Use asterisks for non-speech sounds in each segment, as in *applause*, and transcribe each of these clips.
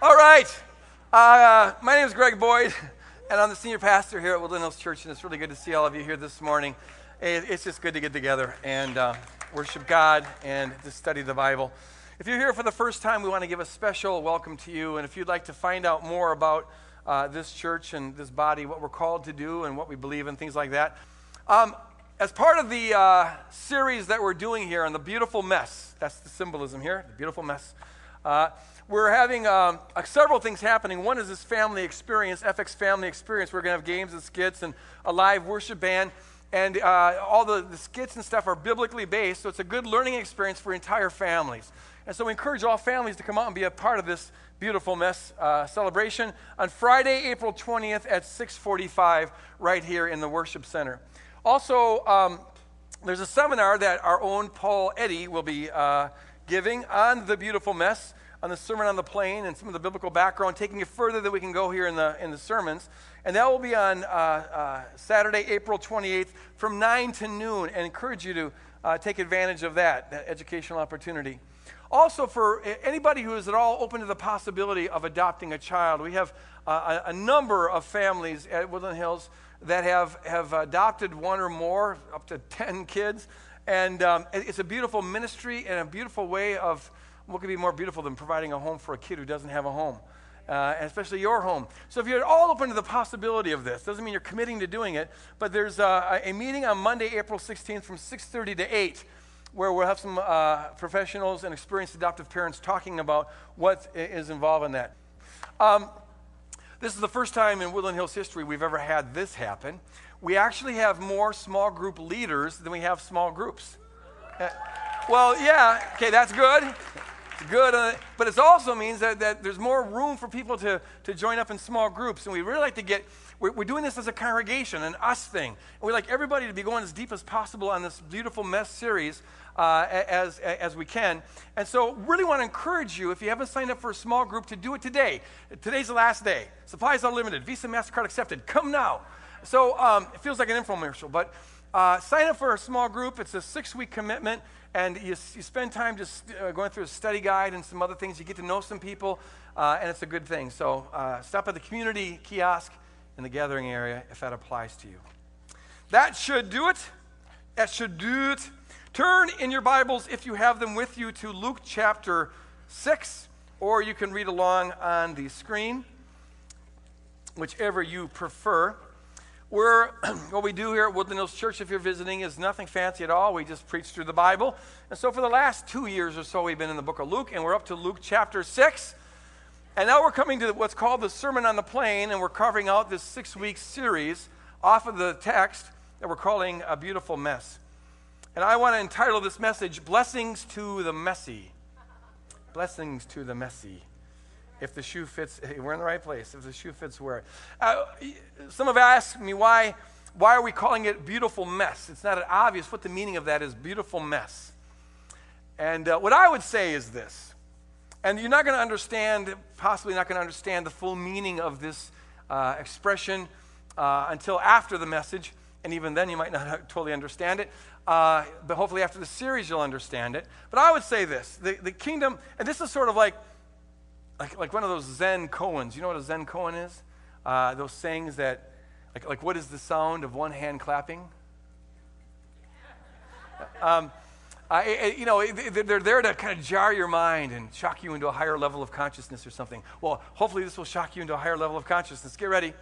All right. Uh, my name is Greg Boyd, *laughs* and I'm the senior pastor here at Woodland Hills Church, and it's really good to see all of you here this morning. It's just good to get together and uh, worship God and to study the Bible. If you're here for the first time, we want to give a special welcome to you, and if you'd like to find out more about uh, this church and this body, what we're called to do, and what we believe in, things like that. Um, as part of the uh, series that we're doing here on the beautiful mess, that's the symbolism here, the beautiful mess, uh, we're having um, uh, several things happening. One is this family experience, FX Family Experience. We're going to have games and skits and a live worship band. And uh, all the, the skits and stuff are biblically based, so it's a good learning experience for entire families. And so we encourage all families to come out and be a part of this beautiful mess uh, celebration on Friday, April 20th at 645 right here in the worship center. Also, um, there's a seminar that our own Paul Eddy will be uh, giving on the beautiful mess, on the Sermon on the Plain, and some of the biblical background, taking it further than we can go here in the, in the sermons. And that will be on uh, uh, Saturday, April 28th from 9 to noon. And encourage you to uh, take advantage of that, that educational opportunity. Also, for anybody who is at all open to the possibility of adopting a child, we have uh, a, a number of families at Woodland Hills that have, have adopted one or more, up to 10 kids. And um, it's a beautiful ministry and a beautiful way of what could be more beautiful than providing a home for a kid who doesn't have a home, uh, especially your home. So if you're all open to the possibility of this, doesn't mean you're committing to doing it, but there's uh, a meeting on Monday, April 16th from 6:30 to 8 where we'll have some uh, professionals and experienced adoptive parents talking about what is involved in that. Um, this is the first time in Woodland Hills history we've ever had this happen. We actually have more small group leaders than we have small groups. Uh, well, yeah, okay, that's good. Good, uh, but it also means that, that there's more room for people to, to join up in small groups. And we really like to get, we're, we're doing this as a congregation, an us thing. And we like everybody to be going as deep as possible on this beautiful mess series uh, as, as we can. And so, really want to encourage you, if you haven't signed up for a small group, to do it today. Today's the last day. Supplies are limited. Visa, MasterCard accepted. Come now. So, um, it feels like an infomercial, but uh, sign up for a small group. It's a six week commitment, and you, you spend time just uh, going through a study guide and some other things. You get to know some people, uh, and it's a good thing. So, uh, stop at the community kiosk in the gathering area if that applies to you. That should do it. That should do it. Turn in your Bibles, if you have them with you, to Luke chapter 6, or you can read along on the screen, whichever you prefer. We're, *clears throat* what we do here at Woodland Hills Church, if you're visiting, is nothing fancy at all. We just preach through the Bible. And so for the last two years or so, we've been in the book of Luke, and we're up to Luke chapter 6. And now we're coming to what's called the Sermon on the Plain, and we're carving out this six week series off of the text that we're calling A Beautiful Mess. And I want to entitle this message Blessings to the Messy. Blessings to the Messy. If the shoe fits, *laughs* we're in the right place. If the shoe fits, wear it. Uh, some have asked me why, why are we calling it beautiful mess? It's not obvious what the meaning of that is beautiful mess. And uh, what I would say is this, and you're not going to understand, possibly not going to understand the full meaning of this uh, expression uh, until after the message, and even then you might not *laughs* totally understand it. Uh, but hopefully, after the series, you'll understand it. But I would say this the, the kingdom, and this is sort of like, like, like one of those Zen koans. You know what a Zen koan is? Uh, those sayings that, like, like, what is the sound of one hand clapping? Um, I, you know, they're there to kind of jar your mind and shock you into a higher level of consciousness or something. Well, hopefully, this will shock you into a higher level of consciousness. Get ready.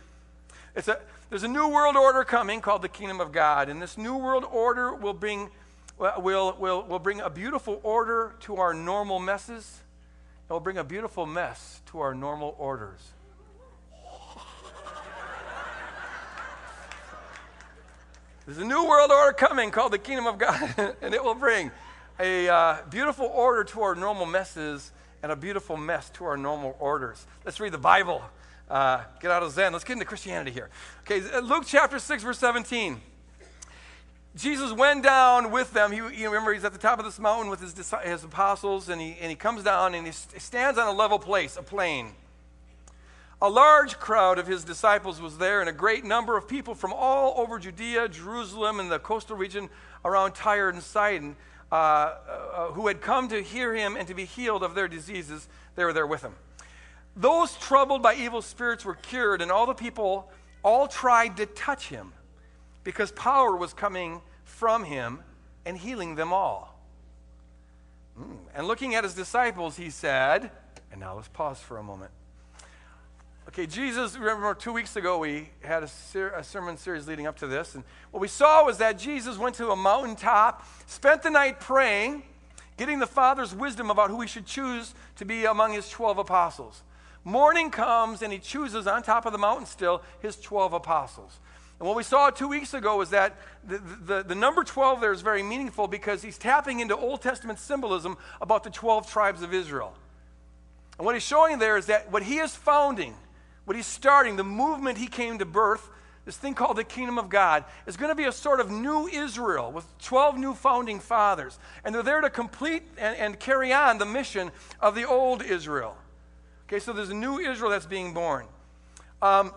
It's a, there's a new world order coming called the kingdom of God. And this new world order will bring, will, will, will bring a beautiful order to our normal messes. It will bring a beautiful mess to our normal orders. There's a new world order coming called the kingdom of God, *laughs* and it will bring a uh, beautiful order to our normal messes and a beautiful mess to our normal orders. Let's read the Bible. Uh, get out of Zen. Let's get into Christianity here. Okay, Luke chapter 6, verse 17. Jesus went down with them. He, you remember, he's at the top of this mountain with his, his apostles, and he, and he comes down and he stands on a level place, a plain. A large crowd of his disciples was there, and a great number of people from all over Judea, Jerusalem, and the coastal region around Tyre and Sidon, uh, uh, who had come to hear him and to be healed of their diseases. They were there with him. those troubled by evil spirits were cured, and all the people all tried to touch him because power was coming from him and healing them all. Mm. And looking at his disciples, he said, and now let's pause for a moment. Okay, Jesus, remember two weeks ago we had a, ser- a, sermon series leading up to this, and what we saw was that Jesus went to a mountaintop, spent the night praying, getting the Father's wisdom about who he should choose to be among his 12 apostles. Morning comes, and he chooses on top of the mountain still his 12 apostles. And what we saw two weeks ago was that the, the, the, number 12 there is very meaningful because he's tapping into Old Testament symbolism about the 12 tribes of Israel. And what he's showing there is that what he is founding, what he's starting, the movement he came to birth, this thing called the kingdom of God, is going to be a sort of new Israel with 12 new founding fathers. And they're there to complete and, and carry on the mission of the old Israel. Okay, so there's a new Israel that's being born. Um,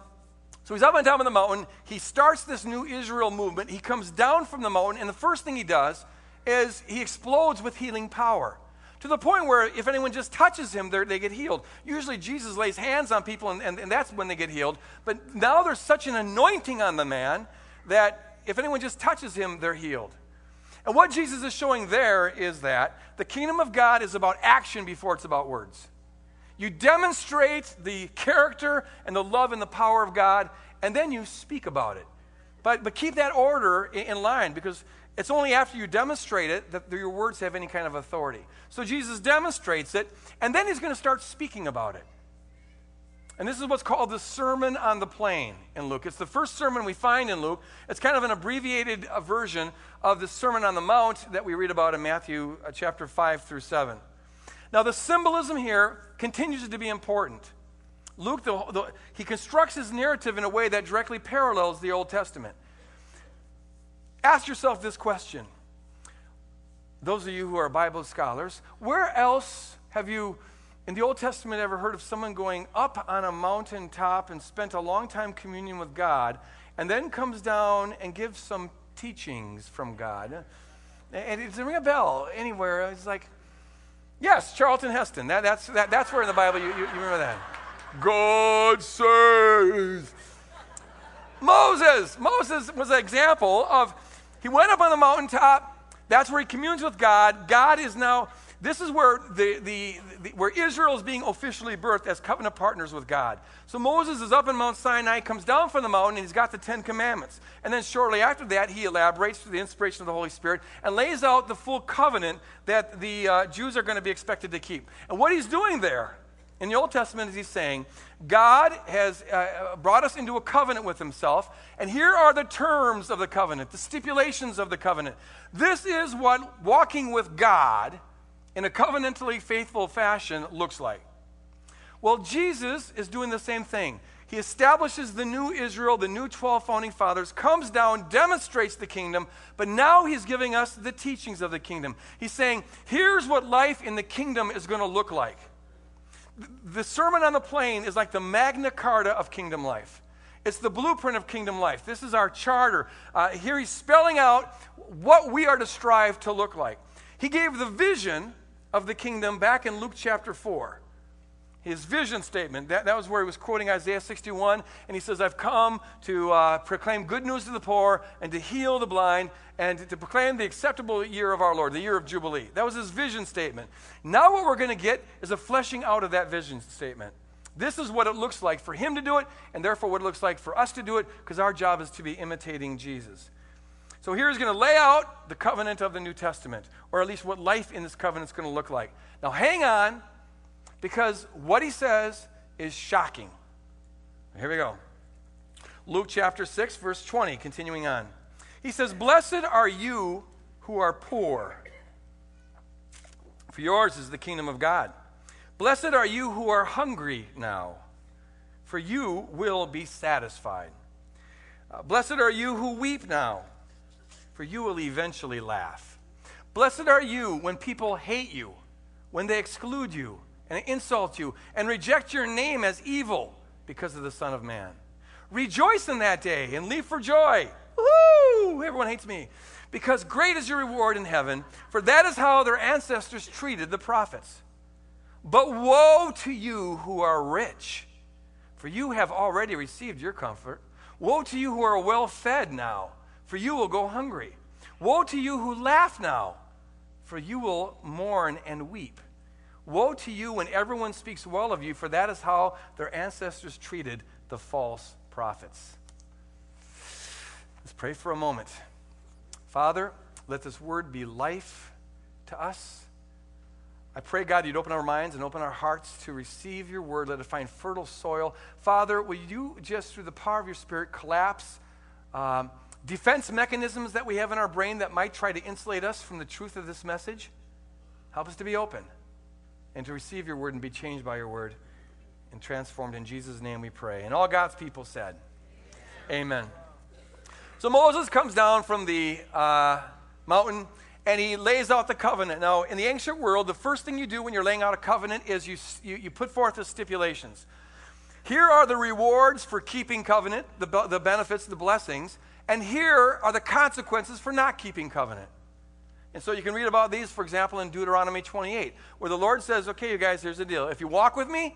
so he's up on top of the mountain. He starts this new Israel movement. He comes down from the mountain, and the first thing he does is he explodes with healing power to the point where if anyone just touches him, they get healed. Usually Jesus lays hands on people, and, and, and that's when they get healed. But now there's such an anointing on the man that if anyone just touches him, they're healed. And what Jesus is showing there is that the kingdom of God is about action before it's about words. You demonstrate the character and the love and the power of God, and then you speak about it. But, but keep that order in, in line because it's only after you demonstrate it that your words have any kind of authority. So Jesus demonstrates it, and then he's going to start speaking about it. And this is what's called the Sermon on the Plain in Luke. It's the first sermon we find in Luke. It's kind of an abbreviated uh, version of the Sermon on the Mount that we read about in Matthew uh, chapter 5 through 7. Now, the symbolism here continues to be important. Luke, the, the, he constructs his narrative in a way that directly parallels the Old Testament. Ask yourself this question. Those of you who are Bible scholars, where else have you in the Old Testament ever heard of someone going up on a mountaintop and spent a long time communion with God and then comes down and gives some teachings from God? And it doesn't ring a bell anywhere. It's like, Yes, Charlton Heston. That, that's, that, that's where in the Bible you, you, you remember that. God says. Moses. Moses was an example of, he went up on the mountaintop. That's where he communes with God. God is now this is where, the, the, the, where Israel is being officially birthed as covenant partners with God. So Moses is up in Mount Sinai, comes down from the mountain, and he's got the Ten Commandments. And then shortly after that, he elaborates through the inspiration of the Holy Spirit and lays out the full covenant that the uh, Jews are going to be expected to keep. And what he's doing there in the Old Testament is he's saying, God has uh, brought us into a covenant with himself, and here are the terms of the covenant, the stipulations of the covenant. This is what walking with God in a covenantally faithful fashion looks like. Well, Jesus is doing the same thing. He establishes the new Israel, the new 12 founding fathers, comes down, demonstrates the kingdom, but now he's giving us the teachings of the kingdom. He's saying, here's what life in the kingdom is going to look like. The Sermon on the Plain is like the Magna Carta of kingdom life. It's the blueprint of kingdom life. This is our charter. Uh, here he's spelling out what we are to strive to look like. He gave the vision of the kingdom back in Luke chapter 4. His vision statement, that, that was where he was quoting Isaiah 61, and he says, I've come to uh, proclaim good news to the poor and to heal the blind and to proclaim the acceptable year of our Lord, the year of Jubilee. That was his vision statement. Now, what we're going to get is a fleshing out of that vision statement. This is what it looks like for him to do it, and therefore what it looks like for us to do it, because our job is to be imitating Jesus. So here he's going to lay out the covenant of the New Testament, or at least what life in this covenant is going to look like. Now hang on, because what he says is shocking. Here we go. Luke chapter 6, verse 20, continuing on. He says, Blessed are you who are poor, for yours is the kingdom of God. Blessed are you who are hungry now, for you will be satisfied. Uh, blessed are you who weep now for you will eventually laugh. Blessed are you when people hate you, when they exclude you and insult you and reject your name as evil because of the Son of Man. Rejoice in that day and leap for joy. Woo! Everyone hates me. Because great is your reward in heaven, for that is how their ancestors treated the prophets. But woe to you who are rich, for you have already received your comfort. Woe to you who are well fed now, for you will go hungry. Woe to you who laugh now, for you will mourn and weep. Woe to you when everyone speaks well of you, for that is how their ancestors treated the false prophets. Let's pray for a moment. Father, let this word be life to us. I pray, God, you'd open our minds and open our hearts to receive your word. Let it find fertile soil. Father, will you just, through the power of your Spirit, collapse um, defense mechanisms that we have in our brain that might try to insulate us from the truth of this message? Help us to be open and to receive your word and be changed by your word and transformed. In Jesus' name we pray. And all God's people said, Amen. Amen. So Moses comes down from the uh, mountain and he lays out the covenant. Now, in the ancient world, the first thing you do when you're laying out a covenant is you, you, you put forth the stipulations. Here are the rewards for keeping covenant, the, the benefits, the blessings, and here are the consequences for not keeping covenant. And so you can read about these, for example, in Deuteronomy 28, where the Lord says, okay, you guys, here's the deal. If you walk with me,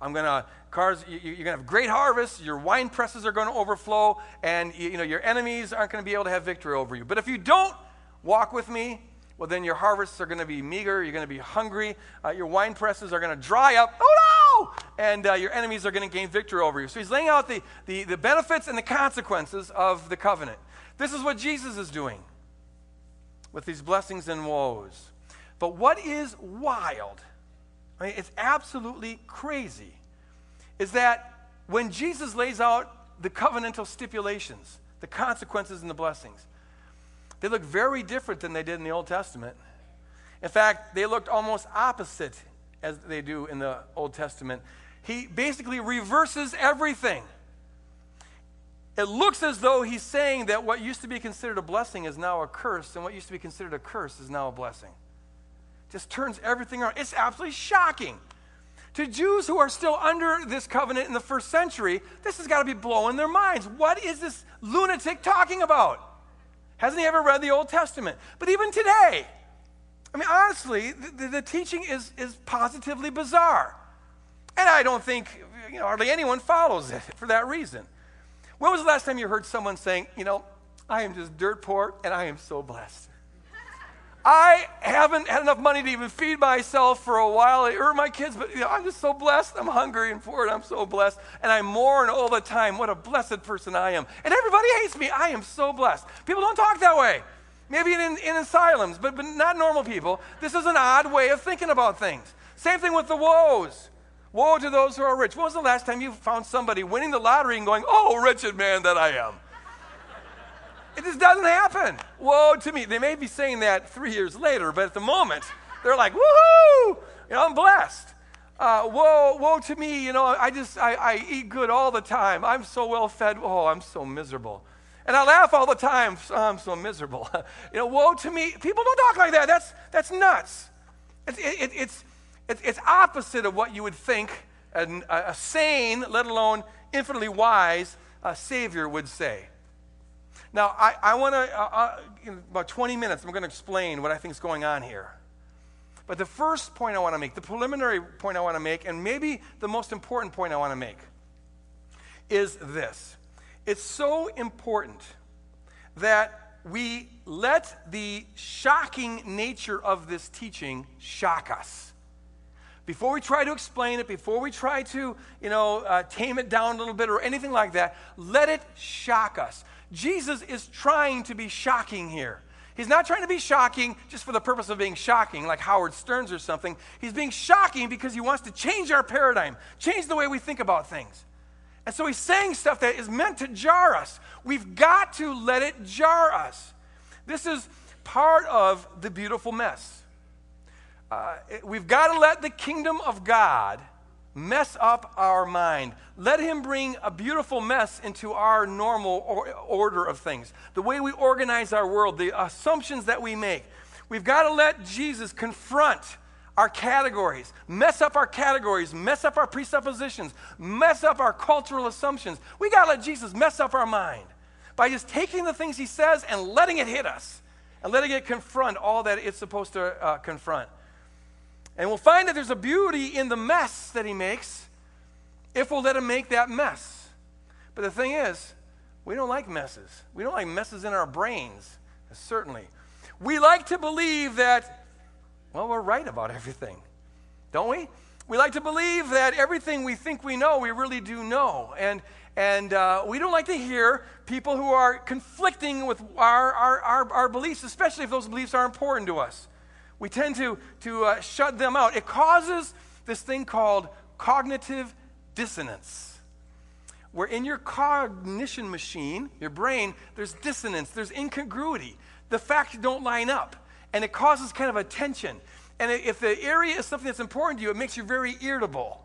I'm going to, cars, you, are going to have great harvests, your wine presses are going to overflow, and you, you know, your enemies aren't going to be able to have victory over you. But if you don't walk with me, well, then your harvests are going to be meager. You're going to be hungry. Uh, your wine presses are going to dry up. Oh, no! And uh, your enemies are going to gain victory over you. So he's laying out the, the, the benefits and the consequences of the covenant. This is what Jesus is doing with these blessings and woes. But what is wild, I mean, it's absolutely crazy, is that when Jesus lays out the covenantal stipulations, the consequences and the blessings, they look very different than they did in the Old Testament. In fact, they looked almost opposite as they do in the Old Testament. He basically reverses everything. It looks as though he's saying that what used to be considered a blessing is now a curse, and what used to be considered a curse is now a blessing. Just turns everything around. It's absolutely shocking. To Jews who are still under this covenant in the first century, this has got to be blowing their minds. What is this lunatic talking about? Hasn't he ever read the Old Testament? But even today, I mean, honestly, the, the, teaching is, is positively bizarre. And I don't think you know, hardly anyone follows it for that reason. When was the last time you heard someone saying, you know, I am just dirt poor and I am so blessed? I haven't had enough money to even feed myself for a while or my kids, but you know, I'm just so blessed. I'm hungry and poor, and I'm so blessed. And I mourn all the time. What a blessed person I am. And everybody hates me. I am so blessed. People don't talk that way. Maybe in, in asylums, but, but not normal people. This is an odd way of thinking about things. Same thing with the woes. Woe to those who are rich. When was the last time you found somebody winning the lottery and going, Oh, wretched man that I am? It just doesn't happen. Woe to me. They may be saying that three years later, but at the moment, they're like, woohoo! You know, I'm blessed. Uh, woe, woe to me. You know, I just, I, I eat good all the time. I'm so well fed. Oh, I'm so miserable. And I laugh all the time. Oh, *laughs* I'm so miserable. *laughs* you know, woe to me. People don't talk like that. That's, that's nuts. It's, it, it's, it's, it's opposite of what you would think a, a sane, let alone infinitely wise, uh, Savior would say. Now, I, I want to, uh, uh, in about 20 minutes, I'm going to explain what I think is going on here. But the first point I want to make, the preliminary point I want to make, and maybe the most important point I want to make, is this. It's so important that we let the shocking nature of this teaching shock us. Before we try to explain it, before we try to, you know, uh, tame it down a little bit or anything like that, let it shock us. Jesus is trying to be shocking here. He's not trying to be shocking just for the purpose of being shocking, like Howard Stearns or something. He's being shocking because he wants to change our paradigm, change the way we think about things. And so he's saying stuff that is meant to jar us. We've got to let it jar us. This is part of the beautiful mess. Uh, we've got to let the kingdom of God mess up our mind. Let Him bring a beautiful mess into our normal or order of things. The way we organize our world, the assumptions that we make. We've got to let Jesus confront our categories, mess up our categories, mess up our presuppositions, mess up our cultural assumptions. We got to let Jesus mess up our mind by just taking the things He says and letting it hit us and letting it confront all that it's supposed to uh, confront. And we'll find that there's a beauty in the mess that he makes if we'll let him make that mess. But the thing is, we don't like messes. We don't like messes in our brains, certainly. We like to believe that, well, we're right about *laughs* everything, don't we? We like to believe that everything we think we know, we really do know. And, and uh, we don't like to hear people who are conflicting with our, our, our, our, beliefs, especially if those beliefs are important to us. We tend to, to uh, shut them out. It causes this thing called cognitive dissonance, where in your cognition machine, your brain, there's dissonance, there's incongruity. The facts don't line up, and it causes kind of a tension. And if the area is something that's important to you, it makes you very irritable.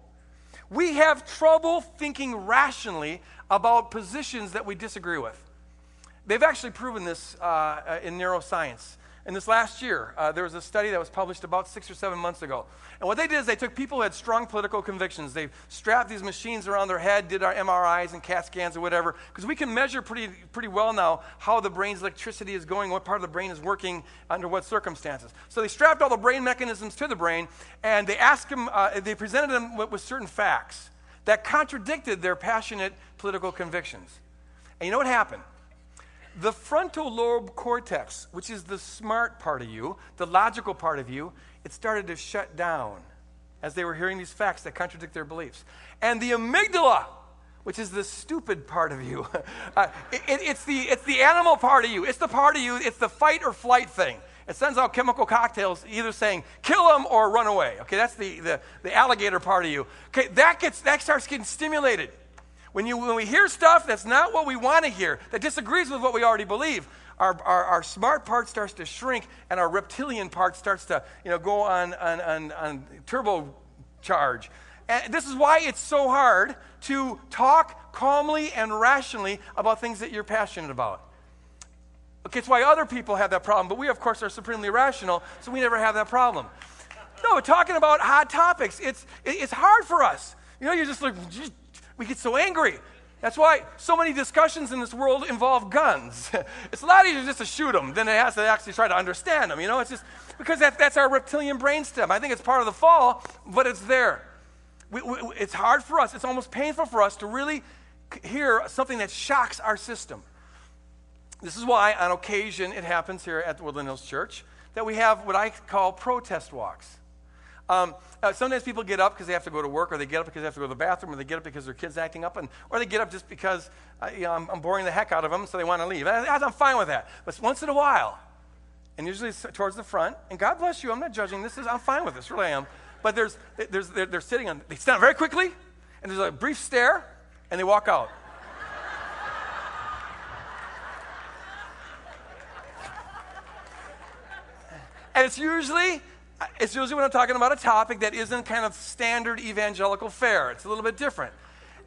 We have trouble thinking rationally about positions that we disagree with. They've actually proven this uh, in neuroscience. In this last year, uh, there was a study that was published about six or seven months ago. And what they did is they took people who had strong political convictions. They strapped these machines around their head, did our MRIs and CAT scans or whatever, because we can measure pretty, pretty well now how the brain's electricity is going, what part of the brain is working under what circumstances. So they strapped all the brain mechanisms to the brain, and they asked them, uh, they presented them with, with certain facts that contradicted their passionate political convictions. And you know what happened? The frontal lobe cortex, which is the smart part of you, the logical part of you, it started to shut down as they were hearing these facts that contradict their beliefs. And the amygdala, which is the stupid part of you, *laughs* uh, it, it's, the, it's the animal part of you. It's the part of you, it's the fight or flight thing. It sends out chemical cocktails either saying kill them or run away. Okay, that's the, the, the alligator part of you. Okay, that, gets, that starts getting stimulated. When, you, when we hear stuff that's not what we want to hear, that disagrees with what we already believe, our, our, our, smart part starts to shrink and our reptilian part starts to you know, go on, on, on, on turbo charge. And this is why it's so hard to talk calmly and rationally about things that you're passionate about. Okay, it's why other people have that problem, but we, of course, are supremely rational, so we never have that problem. No, talking about hot topics, it's, it's hard for us. You know, you're just like, we get so angry. That's why so many discussions in this world involve guns. *laughs* it's a lot easier just to shoot them than it has to actually try to understand them. You know, it's just because that, that's our reptilian brainstem. I think it's part of the fall, but it's there. We, we, it's hard for us, it's almost painful for us to really hear something that shocks our system. This is why, on occasion, it happens here at the Woodland Hills Church that we have what I call protest walks. Um, uh, sometimes people get up because they have to go to work, or they get up because they have to go to the bathroom, or they get up because their kid's acting up, and, or they get up just because uh, you know, I'm, I'm, boring the heck out of them, so they want to leave. I, I'm fine with that. But once in a while, and usually it's towards the front, and God bless you, I'm not judging. This is I'm fine with this, really I am. But there's, there's they're, they're sitting on, they stand very quickly, and there's a brief stare, and they walk out. *laughs* and it's usually it's usually when I'm talking about a topic that isn't kind of standard evangelical fare. It's a little bit different.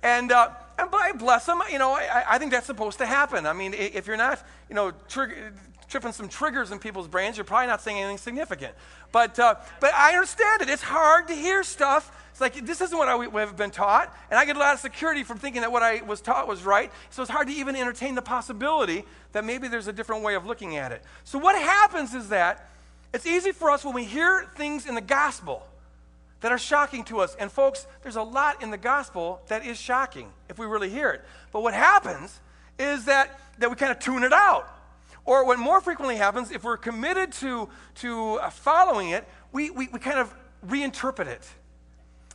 And, uh, and I bless them, you know, I, I, think that's supposed to happen. I mean, if you're not, you know, tripping some triggers in people's brains, you're probably not saying anything significant. But, uh, but I understand it. It's hard to hear stuff. It's like, this isn't what I have been taught. And I get a lot of security from thinking that what I was taught was right. So it's hard to even entertain the possibility that maybe there's a different way of looking at it. So what happens is that it's easy for us when we hear things in the gospel that are shocking to us. And folks, there's a lot in the gospel that is shocking if we really hear it. But what happens is that, that we kind of tune it out. Or what more frequently happens, if we're committed to, to uh, following it, we, we, we kind of reinterpret it.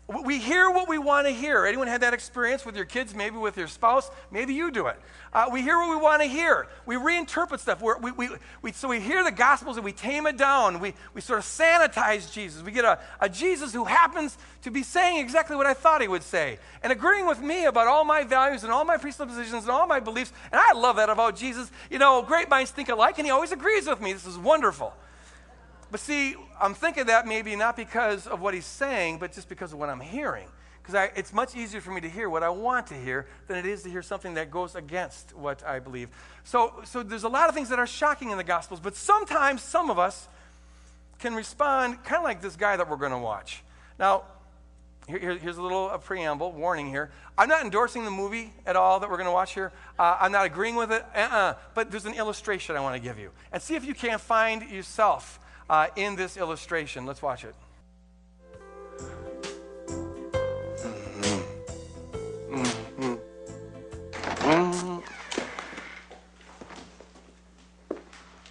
We hear what we want to hear. Anyone had that experience with your kids, maybe with your spouse? Maybe you do it. Uh, we hear what we want to hear. We reinterpret stuff. We're, we we, we, so we hear the Gospels and we tame it down. We, we sort of sanitize Jesus. We get a, a Jesus who happens to be saying exactly what I thought he would say and agreeing with me about all my values and all my presuppositions and all my beliefs. And I love that about Jesus. You know, great minds think alike, and he always agrees with me. This is wonderful. But see, I'm thinking that maybe not because of what he's saying, but just because of what I'm hearing. Because it's much easier for me to hear what I want to hear than it is to hear something that goes against what I believe. So, so there's a lot of things that are shocking in the Gospels, but sometimes some of us can respond kind of like this guy that we're going to watch. Now, here, here's a little a preamble, warning here. I'm not endorsing the movie at all that we're going to watch here. Uh, I'm not agreeing with it, uh-uh, but there's an illustration I want to give you. And see if you can't find yourself uh, in this illustration. Let's watch it.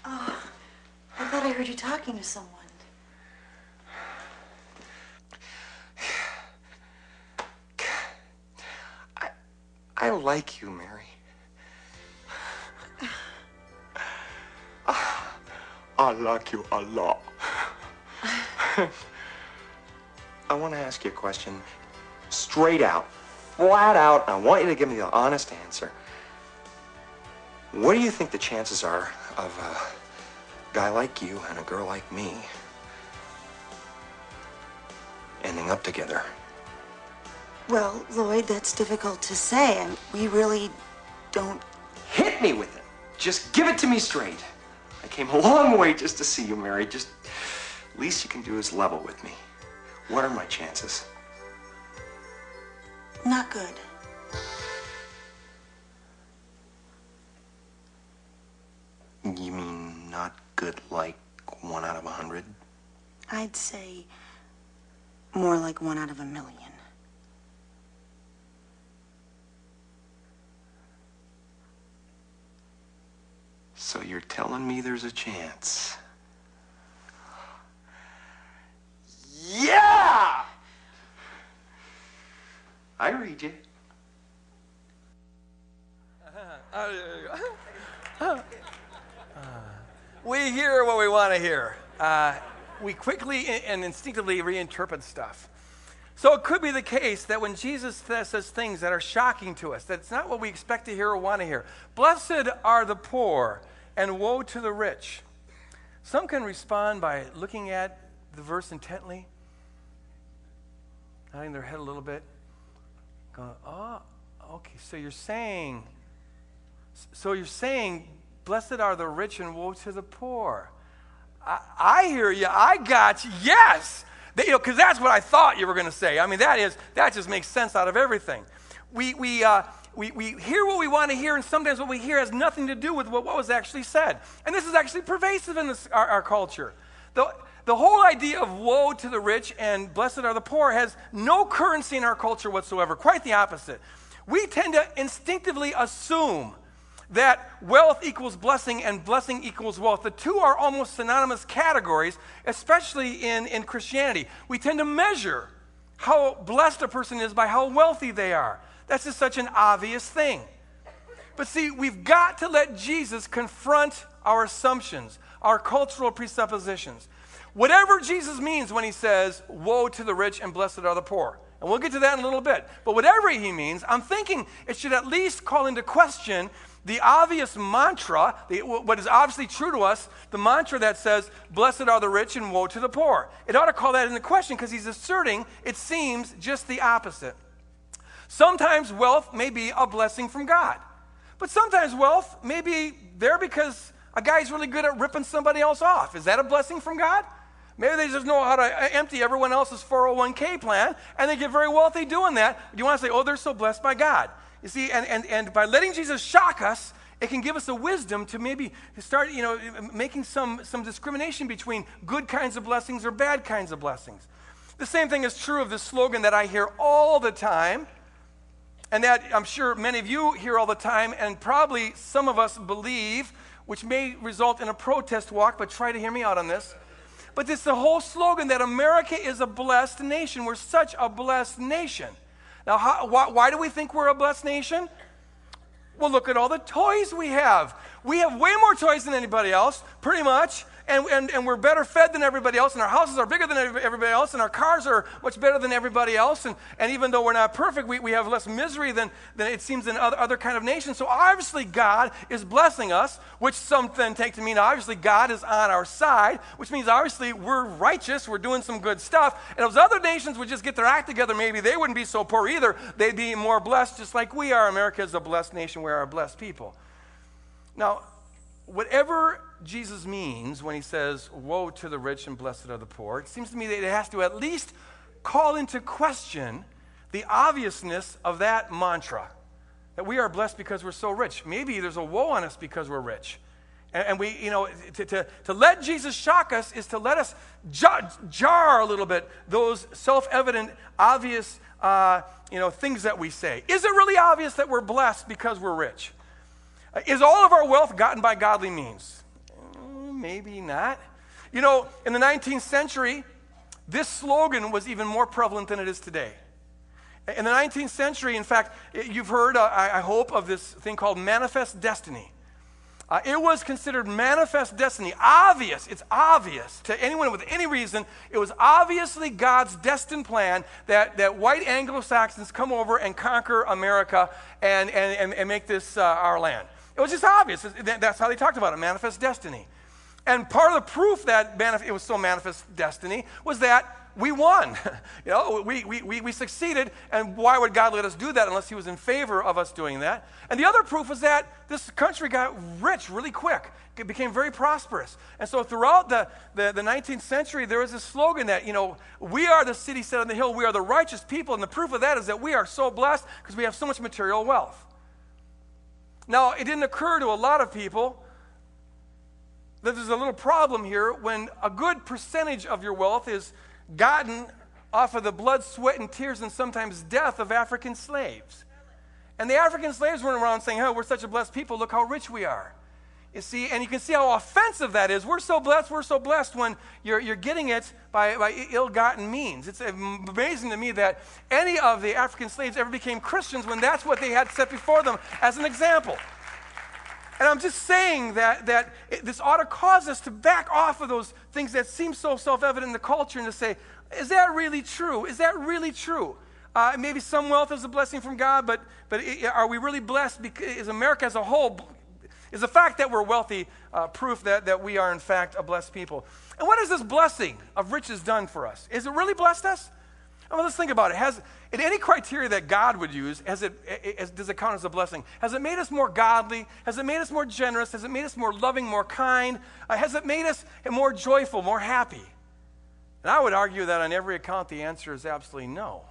Oh, I thought I heard you talking to someone. *sighs* I, I like you, Mary. I like you a lot. *laughs* I want to ask you a question straight out, flat out. I want you to give me the honest answer. What do you think the chances are of a guy like you and a girl like me ending up together? Well, Lloyd, that's difficult to say. and We really don't. Hit me with it. Just give it to me straight. I came a *laughs* long way just to see you, Mary. Just least you can do is level with me. What are my chances? Not good. You mean not good like one out of a hundred? I'd say more like one out of a million. So you're telling me there's a chance? Yeah! I read you. *laughs* We hear what we want to hear. Uh, we quickly and instinctively reinterpret stuff. So it could be the case that when Jesus says things that are shocking to us, that's not what we expect to hear or want to hear. Blessed are the poor, and woe to the rich. Some can respond by looking at the verse intently, nodding their head a little bit, going, oh, okay, so you're saying, so you're saying, blessed are the rich and woe to the poor. I, I hear you. I got you. Yes. You know, because that's what I thought you were going to say. I mean, that is that just makes sense out of everything. We we uh, we we hear what we want to hear, and sometimes what we hear has nothing to do with what, what was actually said. And this is actually pervasive in this, our, our culture. The, the whole idea of woe to the rich and blessed are the poor has no currency in our culture whatsoever. Quite the opposite. We tend to instinctively assume that wealth equals blessing and blessing equals wealth. The two are almost synonymous categories, especially in, in Christianity. We tend to measure how blessed a person is by how wealthy they are. That's just such an obvious thing. But see, we've got to let Jesus confront our assumptions, our cultural presuppositions. Whatever Jesus means when he says, Woe to the rich and blessed are the poor. And we'll get to that in a little bit. But whatever he means, I'm thinking it should at least call into question the obvious mantra, the, what is obviously true to us, the mantra that says, Blessed are the rich and woe to the poor. It ought to call that into question because he's asserting, it seems, just the opposite. Sometimes wealth may be a blessing from God, but sometimes wealth may be there because a guy's really good at ripping somebody else off. Is that a blessing from God? Maybe they just know how to empty everyone else's 401k plan and they get very wealthy doing that. Do you want to say, oh, they're so blessed by God. You see, and, and, and by letting Jesus shock us, it can give us the wisdom to maybe start, you know, making some, some discrimination between good kinds of blessings or bad kinds of blessings. The same thing is true of this slogan that I hear all the time, and that I'm sure many of you hear all the time, and probably some of us believe, which may result in a protest walk, but try to hear me out on this. But it's the whole slogan that America is a blessed nation. We're such a blessed nation. Now, how, why, why do we think we're a blessed nation? Well, look at all the toys we have. We have way more toys than anybody else, pretty much and, and, and we're better fed than everybody else, and our houses are bigger than everybody else, and our cars are much better than everybody else. And, and even though we're not perfect, we, we have less misery than, than it seems in other, other kind of nations. So obviously, God is blessing us, which some then take to mean obviously God is on our side, which means obviously we're righteous, we're doing some good stuff. And if those other nations would just get their act together, maybe they wouldn't be so poor either. They'd be more blessed, just like we are. America is a blessed nation, we are a blessed people. Now, whatever Jesus means when he says, Woe to the rich and blessed are the poor, it seems to me that it has to at least call into question the obviousness of that mantra that we are blessed because we're so rich. Maybe there's a woe on us because we're rich. And, we, you know, to, to, to let Jesus shock us is to let us jar, jar a little bit those self evident, obvious, uh, you know, things that we say. Is it really obvious that we're blessed because we're rich? Is all of our wealth gotten by godly means? Maybe not. You know, in the 19th century, this slogan was even more prevalent than it is today. In the 19th century, in fact, you've heard, uh, I hope, of this thing called manifest destiny. Uh, it was considered manifest destiny. Obvious, it's obvious to anyone with any reason, it was obviously God's destined plan that, that white Anglo Saxons come over and conquer America and, and, and, and make this uh, our land. It was just obvious. That's how they talked about it manifest destiny. And part of the proof that manif- it was so manifest destiny was that we won. *laughs* you know, we, we, we, we succeeded. And why would God let us do that unless He was in favor of us doing that? And the other proof was that this country got rich really quick. It became very prosperous. And so throughout the, the, the 19th century, there was this slogan that, you know, we are the city set on the hill, we are the righteous people. And the proof of that is that we are so blessed because we have so much material wealth. Now, it didn't occur to a lot of people that there's a little problem here when a good percentage of your wealth is gotten off of the blood, sweat, and tears, and sometimes death of African slaves. And the African slaves weren't around saying, Oh, we're such a blessed people, look how rich we are. You see, and you can see how offensive that is. We're so blessed, we're so blessed when you're, you're getting it by, by ill gotten means. It's amazing to me that any of the African slaves ever became Christians when that's what they had set before them as an example. And I'm just saying that, that it, this ought to cause us to back off of those things that seem so self evident in the culture and to say, is that really true? Is that really true? Uh, maybe some wealth is a blessing from God, but, but are we really blessed? Because, is America as a whole, is the fact that we're wealthy uh, proof that, that we are, in fact, a blessed people? And what has this blessing of riches done for us? Is it really blessed us? I mean, let's think about it. Has in any criteria that God would use, has it, does it count as a blessing? Has it made us more godly? Has it made us more generous? Has it made us more loving, more kind? Uh, has it made us more joyful, more happy? And I would argue that on every account, the answer is absolutely no.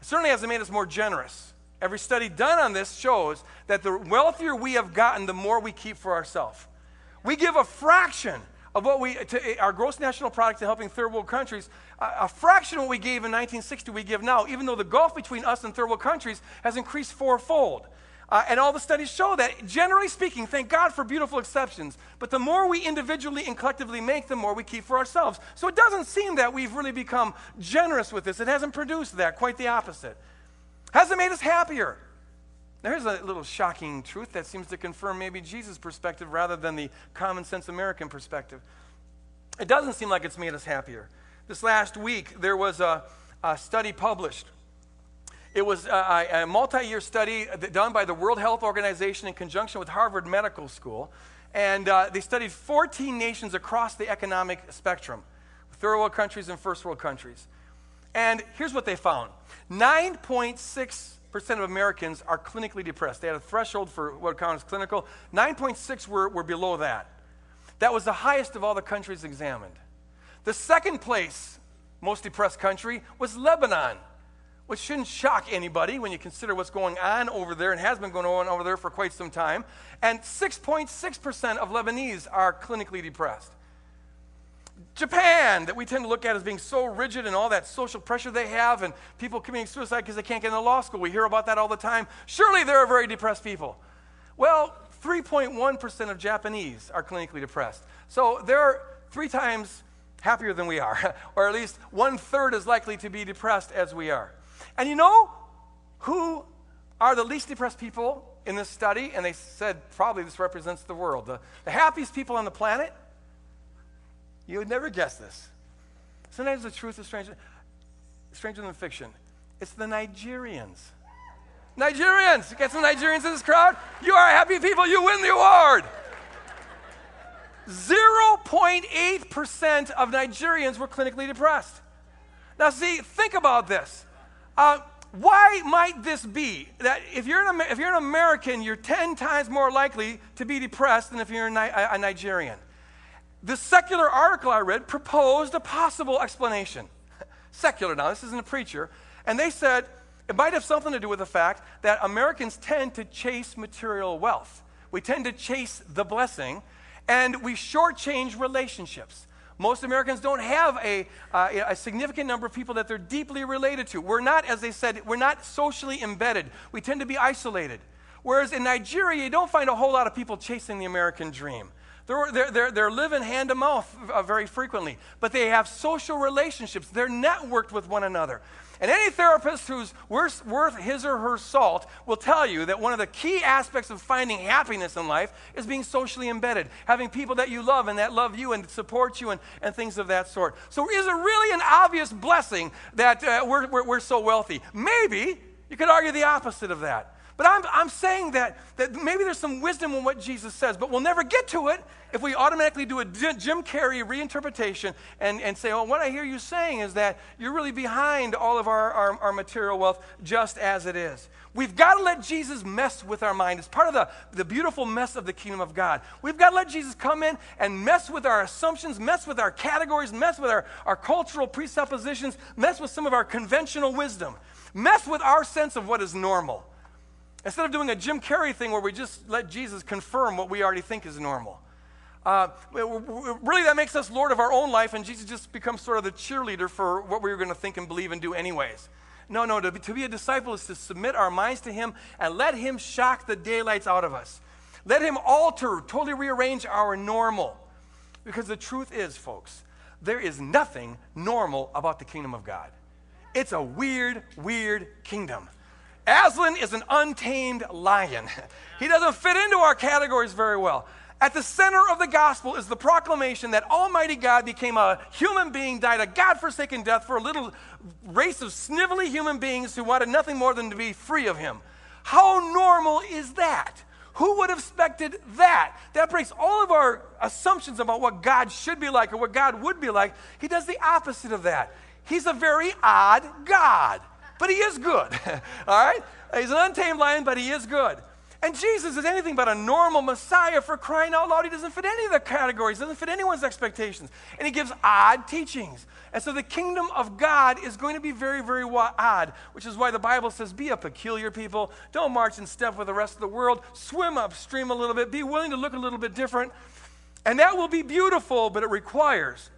It certainly hasn't made us more generous. Every study done on this shows that the wealthier we have gotten, the more we keep for ourselves. We give a fraction of what we, to our gross national product to helping third world countries, a, a fraction of what we gave in 1960 we give now, even though the gulf between us and third world countries has increased fourfold. Uh, and all the studies show that, generally speaking, thank God for beautiful exceptions, but the more we individually and collectively make, the more we keep for ourselves. So it doesn't seem that we've really become generous with this. It hasn't produced that, quite the opposite. Has it made us happier? There's a little shocking truth that seems to confirm maybe Jesus' perspective rather than the common sense American perspective. It doesn't seem like it's made us happier. This last week, there was a, a study published. It was a, a multi year study done by the World Health Organization in conjunction with Harvard Medical School. And uh, they studied 14 nations across the economic spectrum third world countries and first world countries. And here's what they found 9.6 percent of Americans are clinically depressed. They had a threshold for what counts as clinical. 9.6 were, were below that. That was the highest of all the countries examined. The second place most depressed country was Lebanon, which shouldn't shock anybody when you consider what's going on over there and has been going on over there for quite some time. And 6.6% of Lebanese are clinically depressed. Japan, that we tend to look at as being so rigid and all that social pressure they have, and people committing suicide because they can't get into law school. We hear about that all the time. Surely they're very depressed people. Well, 3.1% of Japanese are clinically depressed. So they're three times happier than we are, *laughs* or at least one third as likely to be depressed as we are. And you know who are the least depressed people in this study? And they said probably this represents the world. The, the happiest people on the planet you would never guess this. Sometimes the truth is stranger, stranger than fiction. It's the Nigerians. Nigerians! Get some Nigerians in this crowd. You are happy people. You win the award. 0.8% of Nigerians were clinically depressed. Now, see, think about this. Uh, why might this be? That if you're, an, if you're an American, you're 10 times more likely to be depressed than if you're a, a Nigerian. This secular article I read proposed a possible explanation. *laughs* secular now, this isn't a preacher. And they said it might have something to do with the fact that Americans tend to chase material wealth. We tend to chase the blessing, and we shortchange relationships. Most Americans don't have a, uh, a significant number of people that they're deeply related to. We're not, as they said, we're not socially embedded. We tend to be isolated. Whereas in Nigeria, you don't find a whole lot of people chasing the American dream. They're, they're, they're, they're living hand to mouth uh, very frequently, but they have social relationships. They're networked with one another. And any therapist who's worth, worth his or her salt will tell you that one of the key aspects of finding happiness in life is being socially embedded, having people that you love and that love you and support you and, and things of that sort. So, is it really an obvious blessing that uh, we're, we're, we're so wealthy? Maybe. You could argue the opposite of that. But I'm, I'm saying that, that maybe there's some wisdom in what Jesus says, but we'll never get to it if we automatically do a Jim Carrey reinterpretation and, and say, oh, what I hear you saying is that you're really behind all of our, our, our material wealth just as it is. We've got to let Jesus mess with our mind. It's part of the, the beautiful mess of the kingdom of God. We've got to let Jesus come in and mess with our assumptions, mess with our categories, mess with our, our cultural presuppositions, mess with some of our conventional wisdom, mess with our sense of what is normal. Instead of doing a Jim Carrey thing where we just let Jesus confirm what we already think is normal. Uh, really, that makes us Lord of our own life, and Jesus just becomes sort of the cheerleader for what we are going to think and believe and do, anyways. No, no, to be, to be a disciple is to submit our minds to Him and let Him shock the daylights out of us. Let Him alter, totally rearrange our normal. Because the truth is, folks, there is nothing normal about the kingdom of God. It's a weird, weird kingdom. Aslan is an untamed lion. He doesn't fit into our categories very well. At the center of the gospel is the proclamation that Almighty God became a human being, died a God forsaken death for a little race of snivelly human beings who wanted nothing more than to be free of Him. How normal is that? Who would have expected that? That breaks all of our assumptions about what God should be like or what God would be like. He does the opposite of that. He's a very odd God but he is good. *laughs* All right? He's an untamed lion, but he is good. And Jesus is anything but a normal Messiah for crying out loud. He doesn't fit any of the categories, doesn't fit anyone's expectations. And he gives odd teachings. And so the kingdom of God is going to be very, very odd, which is why the Bible says be a peculiar people. Don't march in step with the rest of the world. Swim upstream a little bit. Be willing to look a little bit different. And that will be beautiful, but it requires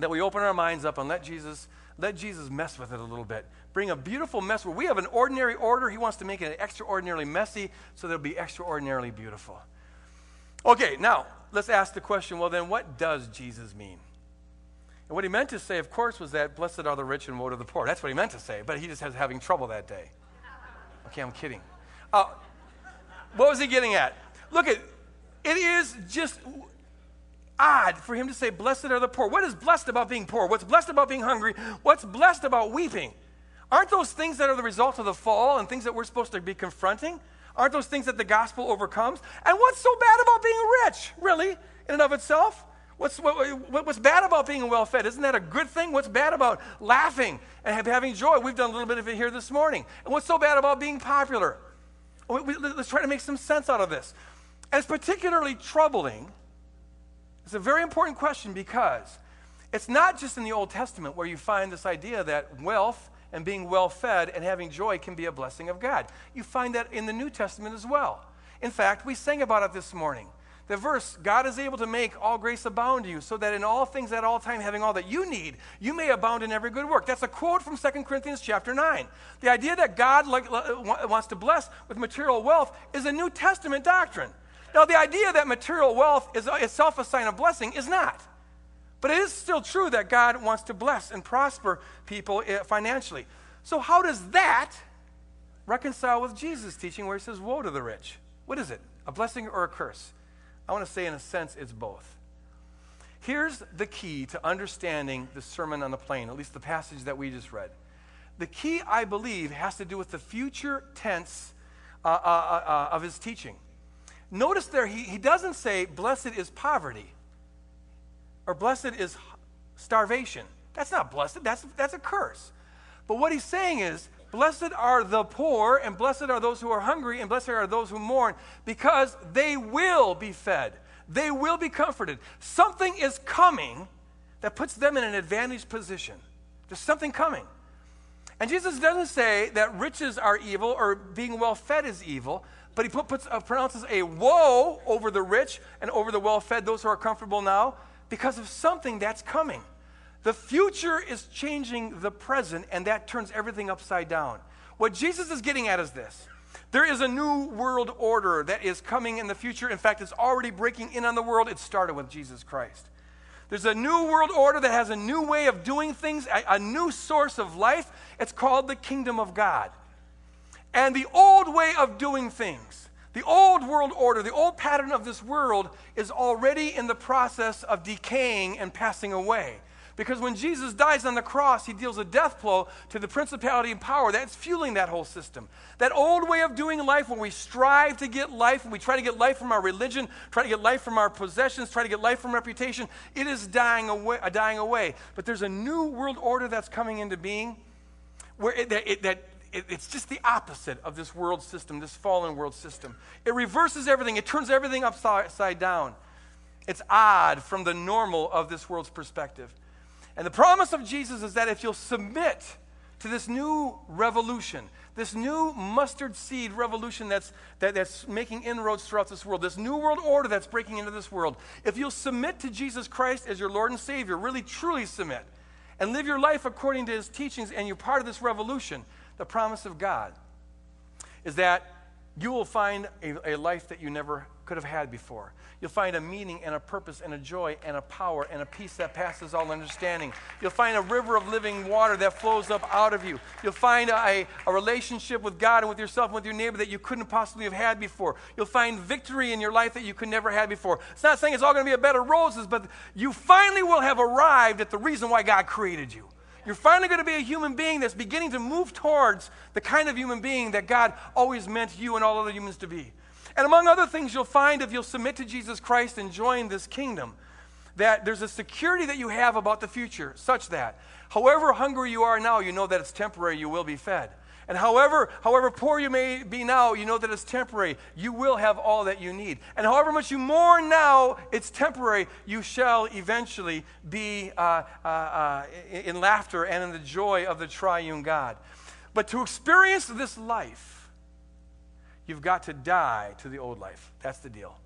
that we open our minds up and let Jesus, let Jesus mess with it a little bit bring a beautiful mess where we have an ordinary order. He wants to make it extraordinarily messy so that it'll be extraordinarily beautiful. Okay, now let's ask the question well, then, what does Jesus mean? And what he meant to say, of course, was that blessed are the rich and woe to the poor. That's what he meant to say, but he just was having trouble that day. Okay, I'm kidding. Uh, what was he getting at? Look at it is just odd for him to say, Blessed are the poor. What is blessed about being poor? What's blessed about being hungry? What's blessed about weeping? Aren't those things that are the result of the fall and things that we're supposed to be confronting? Aren't those things that the gospel overcomes? And what's so bad about being rich, really, in and of itself? What's, what, what's bad about being well fed? Isn't that a good thing? What's bad about laughing and having joy? We've done a little bit of it here this morning. And what's so bad about being popular? Let's try to make some sense out of this. And it's particularly troubling. It's a very important question because it's not just in the Old Testament where you find this idea that wealth and being well fed and having joy can be a blessing of God. You find that in the New Testament as well. In fact, we sang about it this morning. The verse, God is able to make all grace abound to you, so that in all things at all time, having all that you need, you may abound in every good work. That's a quote from 2 Corinthians chapter 9. The idea that God like, uh, wants to bless with material wealth is a New Testament doctrine. Now, the idea that material wealth is itself a sign of blessing is not. But it is still true that God wants to bless and prosper people eh, financially. So, how does that reconcile with Jesus' teaching where he says, Woe to the rich? What is it? A blessing or a curse? I want to say, in a sense, it's both. Here's the key to understanding the Sermon on the Plain, at least the passage that we just read. The key, I believe, has to do with the future tense uh, uh, uh, uh of his teaching. Notice there, he, he doesn't say, Blessed is poverty or blessed is starvation. That's not blessed, that's, that's a curse. But what he's saying is, blessed are the poor, and blessed are those who are hungry, and blessed are those who mourn, because they will be fed. They will be comforted. Something is coming that puts them in an advantaged position. There's something coming. And Jesus doesn't say that riches are evil or being well fed is evil, but he put, puts, uh, pronounces a woe over the rich and over the well fed, those who are comfortable now, because of something that's coming. The future is changing the present, and that turns everything upside down. What Jesus is getting at is this there is a new world order that is coming in the future. In fact, it's already breaking in on the world. It started with Jesus Christ. There's a new world order that has a new way of doing things, a, a new source of life. It's called the kingdom of God. And the old way of doing things, the old world order, the old pattern of this world is already in the process of decaying and passing away. Because when Jesus dies on the cross, he deals a death blow to the principality and power. That's fueling that whole system. That old way of doing life where we strive to get life, and we try to get life from our religion, try to get life from our possessions, try to get life from reputation, it is dying away. Dying away. But there's a new world order that's coming into being where it, it, that it, it's just the opposite of this world system, this fallen world system. It reverses everything, it turns everything upside down. It's odd from the normal of this world's perspective. And the promise of Jesus is that if you'll submit to this new revolution, this new mustard seed revolution that's, that, that's making inroads throughout this world, this new world order that's breaking into this world, if you'll submit to Jesus Christ as your Lord and Savior, really truly submit, and live your life according to his teachings, and you're part of this revolution, the promise of God is that you will find a, a life that you never could have had before. You'll find a meaning and a purpose and a joy and a power and a peace that passes all understanding. You'll find a river of living water that flows up out of you. You'll find a, a relationship with God and with yourself and with your neighbor that you couldn't possibly have had before. You'll find victory in your life that you could never have had before. It's not saying it's all going to be a bed of roses, but you finally will have arrived at the reason why God created you. You're finally going to be a human being that's beginning to move towards the kind of human being that God always meant you and all other humans to be. And among other things, you'll find if you'll submit to Jesus Christ and join this kingdom, that there's a security that you have about the future, such that however hungry you are now, you know that it's temporary, you will be fed. And however, however poor you may be now, you know that it's temporary. You will have all that you need. And however much you mourn now, it's temporary. You shall eventually be uh, uh, uh, in laughter and in the joy of the triune God. But to experience this life, You've got to die to the old life. That's the deal.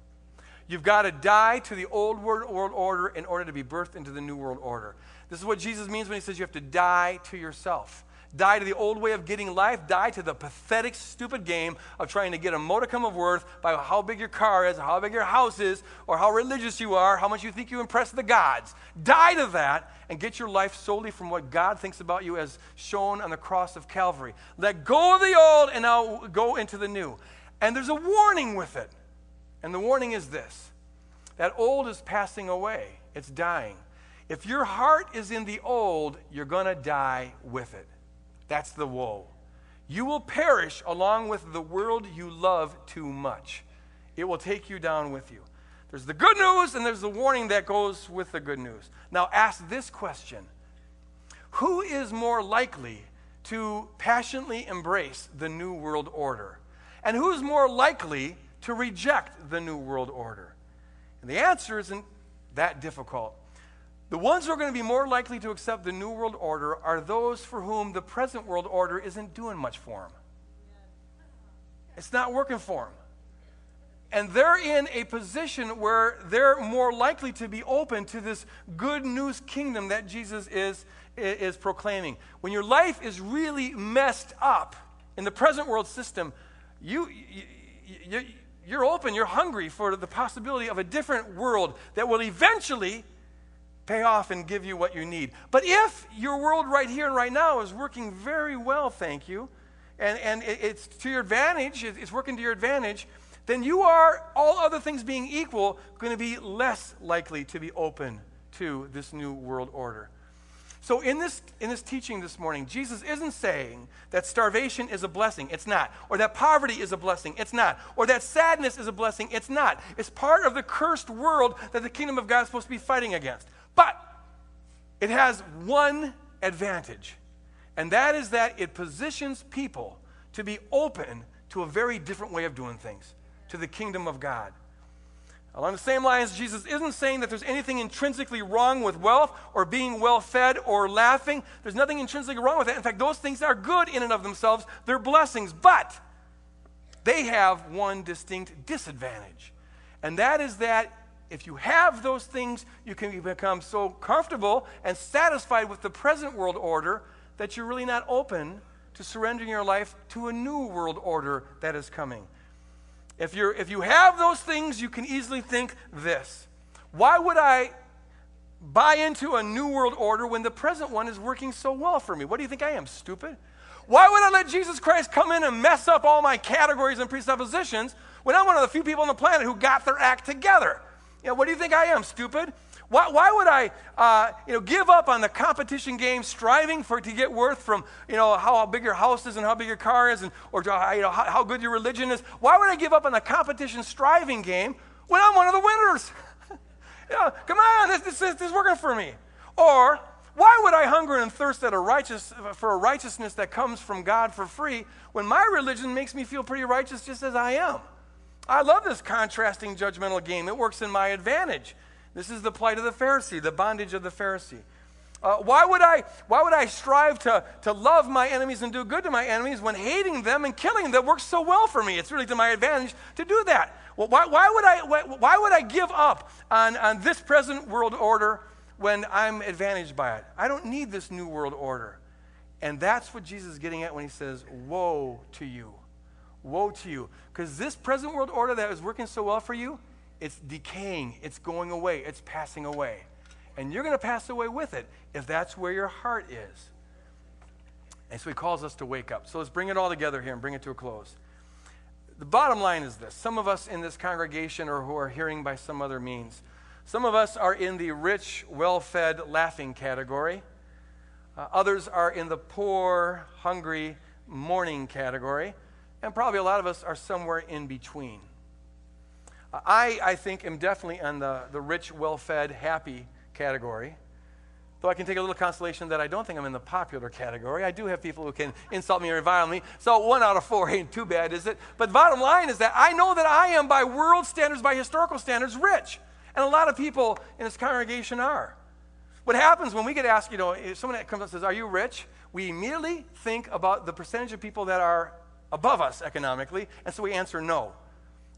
You've got to die to the old world order in order to be birthed into the new world order. This is what Jesus means when he says you have to die to yourself. Die to the old way of getting life. Die to the pathetic, stupid game of trying to get a modicum of worth by how big your car is, how big your house is, or how religious you are, how much you think you impress the gods. Die to that and get your life solely from what God thinks about you as shown on the cross of Calvary. Let go of the old and now go into the new. And there's a warning with it. And the warning is this that old is passing away, it's dying. If your heart is in the old, you're going to die with it. That's the woe. You will perish along with the world you love too much. It will take you down with you. There's the good news and there's the warning that goes with the good news. Now, ask this question Who is more likely to passionately embrace the New World Order? And who's more likely to reject the New World Order? And the answer isn't that difficult. The ones who are going to be more likely to accept the New World Order are those for whom the present world order isn't doing much for them. It's not working for them. And they're in a position where they're more likely to be open to this good news kingdom that Jesus is, is proclaiming. When your life is really messed up in the present world system, you, you, you're open, you're hungry for the possibility of a different world that will eventually pay off and give you what you need. But if your world right here and right now is working very well, thank you, and, and it's to your advantage, it's working to your advantage, then you are, all other things being equal, going to be less likely to be open to this new world order. So, in this, in this teaching this morning, Jesus isn't saying that starvation is a blessing. It's not. Or that poverty is a blessing. It's not. Or that sadness is a blessing. It's not. It's part of the cursed world that the kingdom of God is supposed to be fighting against. But it has one advantage, and that is that it positions people to be open to a very different way of doing things, to the kingdom of God. Along the same lines, Jesus isn't saying that there's anything intrinsically wrong with wealth or being well fed or laughing. There's nothing intrinsically wrong with that. In fact, those things are good in and of themselves, they're blessings. But they have one distinct disadvantage, and that is that if you have those things, you can become so comfortable and satisfied with the present world order that you're really not open to surrendering your life to a new world order that is coming. If, you're, if you have those things, you can easily think this Why would I buy into a new world order when the present one is working so well for me? What do you think I am, stupid? Why would I let Jesus Christ come in and mess up all my categories and presuppositions when I'm one of the few people on the planet who got their act together? You know, what do you think I am, stupid? Why, why would I, uh, you know, give up on the competition game, striving for to get worth from, you know, how big your house is and how big your car is, and or you know how, how good your religion is? Why would I give up on the competition striving game when I'm one of the winners? *laughs* you know, come on, this, this, this, this is working for me. Or why would I hunger and thirst at a righteous, for a righteousness that comes from God for free when my religion makes me feel pretty righteous just as I am? I love this contrasting judgmental game. It works in my advantage. This is the plight of the Pharisee, the bondage of the Pharisee. Uh, why, would I, why would I strive to, to love my enemies and do good to my enemies when hating them and killing them works so well for me? It's really to my advantage to do that. Well, why, why, would, I, why, why would I give up on, on this present world order when I'm advantaged by it? I don't need this new world order. And that's what Jesus is getting at when he says, Woe to you. Woe to you. Because this present world order that is working so well for you, it's decaying, it's going away, it's passing away. And you're going to pass away with it if that's where your heart is. And so he calls us to wake up. So let's bring it all together here and bring it to a close. The bottom line is this some of us in this congregation or who are hearing by some other means, some of us are in the rich, well fed, laughing category. Uh, others are in the poor, hungry, mourning category. And probably a lot of us are somewhere in between. I, I think, am definitely on the, the rich, well fed, happy category. Though I can take a little consolation that I don't think I'm in the popular category. I do have people who can insult me or revile me. So one out of four ain't too bad, is it? But bottom line is that I know that I am, by world standards, by historical standards, rich. And a lot of people in this congregation are. What happens when we get asked, you know, if someone comes up and says, Are you rich? We immediately think about the percentage of people that are above us economically, and so we answer no.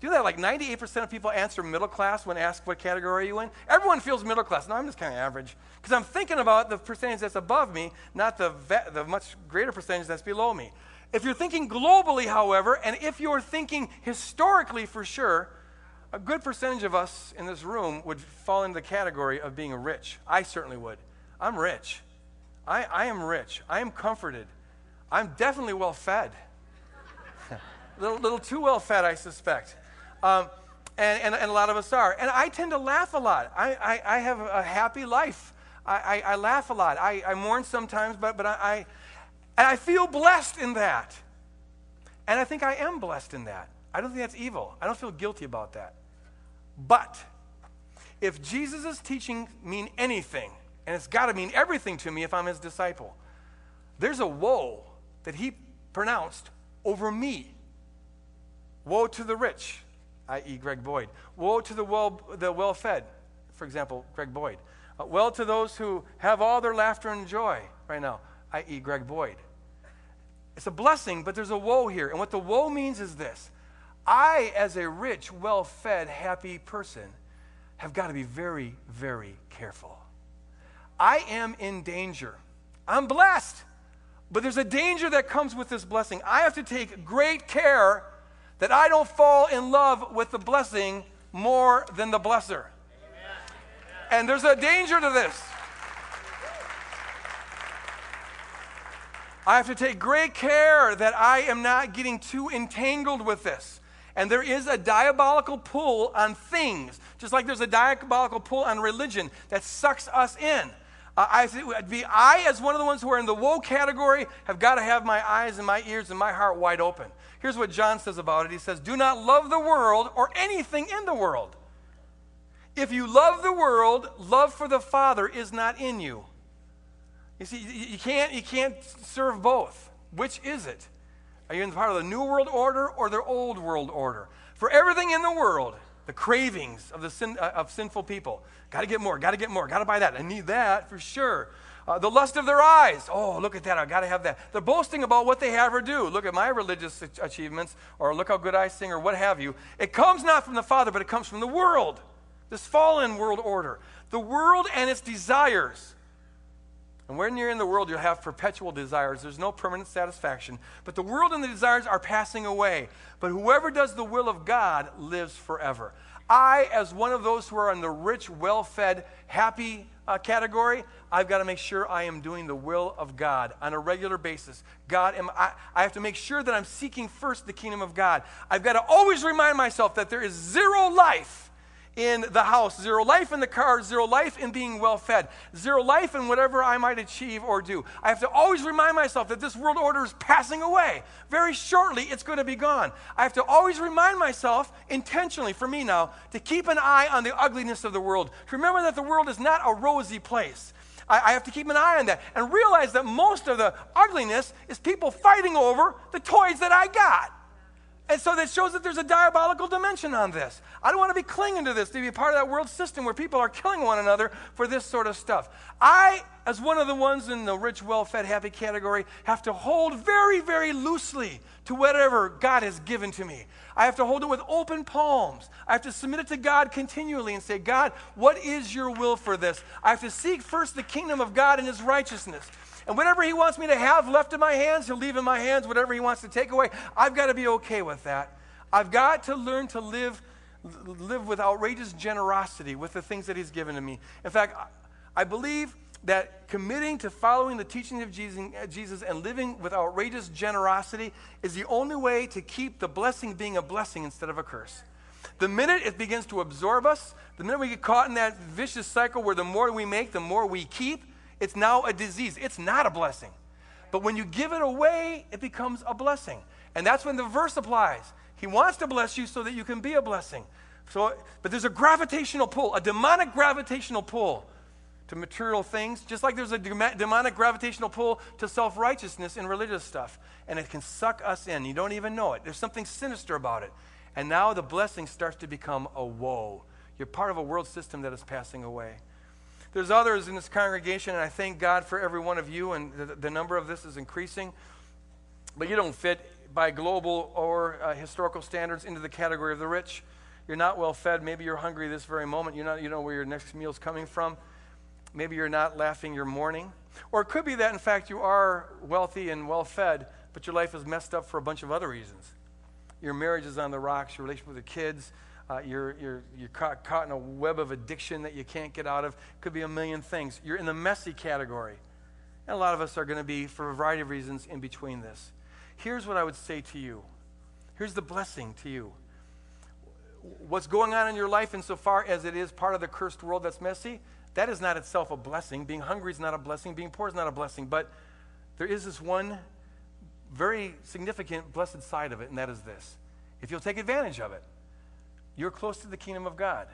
Do that like 98% of people answer middle class when asked what category are you in? Everyone feels middle class. No, I'm just kind of average. Because I'm thinking about the percentage that's above me, not the, the much greater percentage that's below me. If you're thinking globally, however, and if you're thinking historically for sure, a good percentage of us in this room would fall into the category of being rich. I certainly would. I'm rich. I, I am rich. I am comforted. I'm definitely well fed. Little, little too well fed, I suspect. Um, and, and, and, a lot of us are. And I tend to laugh a lot. I, I, I have a happy life. I, I, I laugh a lot. I, I mourn sometimes, but, but I, I, and I feel blessed in that. And I think I am blessed in that. I don't think that's evil. I don't feel guilty about that. But if Jesus' teaching mean anything, and it's got to mean everything to me if I'm his disciple, there's a woe that he pronounced over me. Woe to the rich i.e., Greg Boyd. Woe to the well, the well fed, for example, Greg Boyd. Uh, well to those who have all their laughter and joy right now, i.e., Greg Boyd. It's a blessing, but there's a woe here. And what the woe means is this I, as a rich, well fed, happy person, have got to be very, very careful. I am in danger. I'm blessed, but there's a danger that comes with this blessing. I have to take great care that I don't fall in love with the blessing more than the blesser. Amen. And there's a danger to this. I have to take great care that I am not getting too entangled with this. And there is a diabolical pull on things, just like there's a diabolical pull on religion that sucks us in. Uh, I, be, I, as one of the ones who are in the woe category, have got to have my eyes and my ears and my heart wide open. Here's what John says about it He says, Do not love the world or anything in the world. If you love the world, love for the Father is not in you. You see, you can't, you can't serve both. Which is it? Are you in part of the New World Order or the Old World Order? For everything in the world, the cravings of, the sin, uh, of sinful people. Got to get more, got to get more, got to buy that. I need that for sure. Uh, the lust of their eyes. Oh, look at that. I got to have that. They're boasting about what they have or do. Look at my religious achievements, or look how good I sing, or what have you. It comes not from the Father, but it comes from the world, this fallen world order. The world and its desires And when you're in the world, you'll have perpetual desires. There's no permanent satisfaction. But the world and the desires are passing away. But whoever does the will of God lives forever. I, as one of those who are in the rich, well fed, happy uh, category, I've got to make sure I am doing the will of God on a regular basis. God, am, I, I have to make sure that I'm seeking first the kingdom of God. I've got to always remind myself that there is zero life in the house, zero life in the car, zero life in being well fed, zero life in whatever I might achieve or do. I have to always remind myself that this world order is passing away. Very shortly, it's going to be gone. I have to always remind myself, intentionally for me now, to keep an eye on the ugliness of the world. To remember that the world is not a rosy place. I, I have to keep an eye on that and realize that most of the ugliness is people fighting over the toys that I got. And so that shows that there's a diabolical dimension on this. I don't want to be clinging to this, to be part of that world system where people are killing one another for this sort of stuff. I, as one of the ones in the rich, well fed, happy category, have to hold very, very loosely to whatever God has given to me. I have to hold it with open palms. I have to submit it to God continually and say, God, what is your will for this? I have to seek first the kingdom of God and his righteousness. And whatever He wants me to have left in my hands, He'll leave in my hands. Whatever He wants to take away, I've got to be okay with that. I've got to learn to live, live with outrageous generosity with the things that He's given to me. In fact, I believe that committing to following the teaching of Jesus and living with outrageous generosity is the only way to keep the blessing being a blessing instead of a curse. The minute it begins to absorb us, the minute we get caught in that vicious cycle where the more we make, the more we keep, it's now a disease. It's not a blessing. But when you give it away, it becomes a blessing. And that's when the verse applies. He wants to bless you so that you can be a blessing. So, but there's a gravitational pull, a demonic gravitational pull to material things, just like there's a demonic gravitational pull to self righteousness and religious stuff. And it can suck us in. You don't even know it. There's something sinister about it. And now the blessing starts to become a woe. You're part of a world system that is passing away. There's others in this congregation, and I thank God for every one of you, and the, the number of this is increasing. But you don't fit by global or uh, historical standards into the category of the rich. You're not well fed. Maybe you're hungry this very moment. You're not, you know where your next meal's coming from. Maybe you're not laughing, you're mourning. Or it could be that, in fact, you are wealthy and well fed, but your life is messed up for a bunch of other reasons. Your marriage is on the rocks, your relationship with your kids, uh, you're, you're, you're caught, caught in a web of addiction that you can't get out of. Could be a million things. You're in the messy category. And a lot of us are going to be, for a variety of reasons, in between this. Here's what I would say to you. Here's the blessing to you. What's going on in your life, insofar as it is part of the cursed world that's messy, that is not itself a blessing. Being hungry is not a blessing. Being poor is not a blessing. But there is this one very significant blessed side of it, and that is this. If you'll take advantage of it, you're close to the kingdom of God.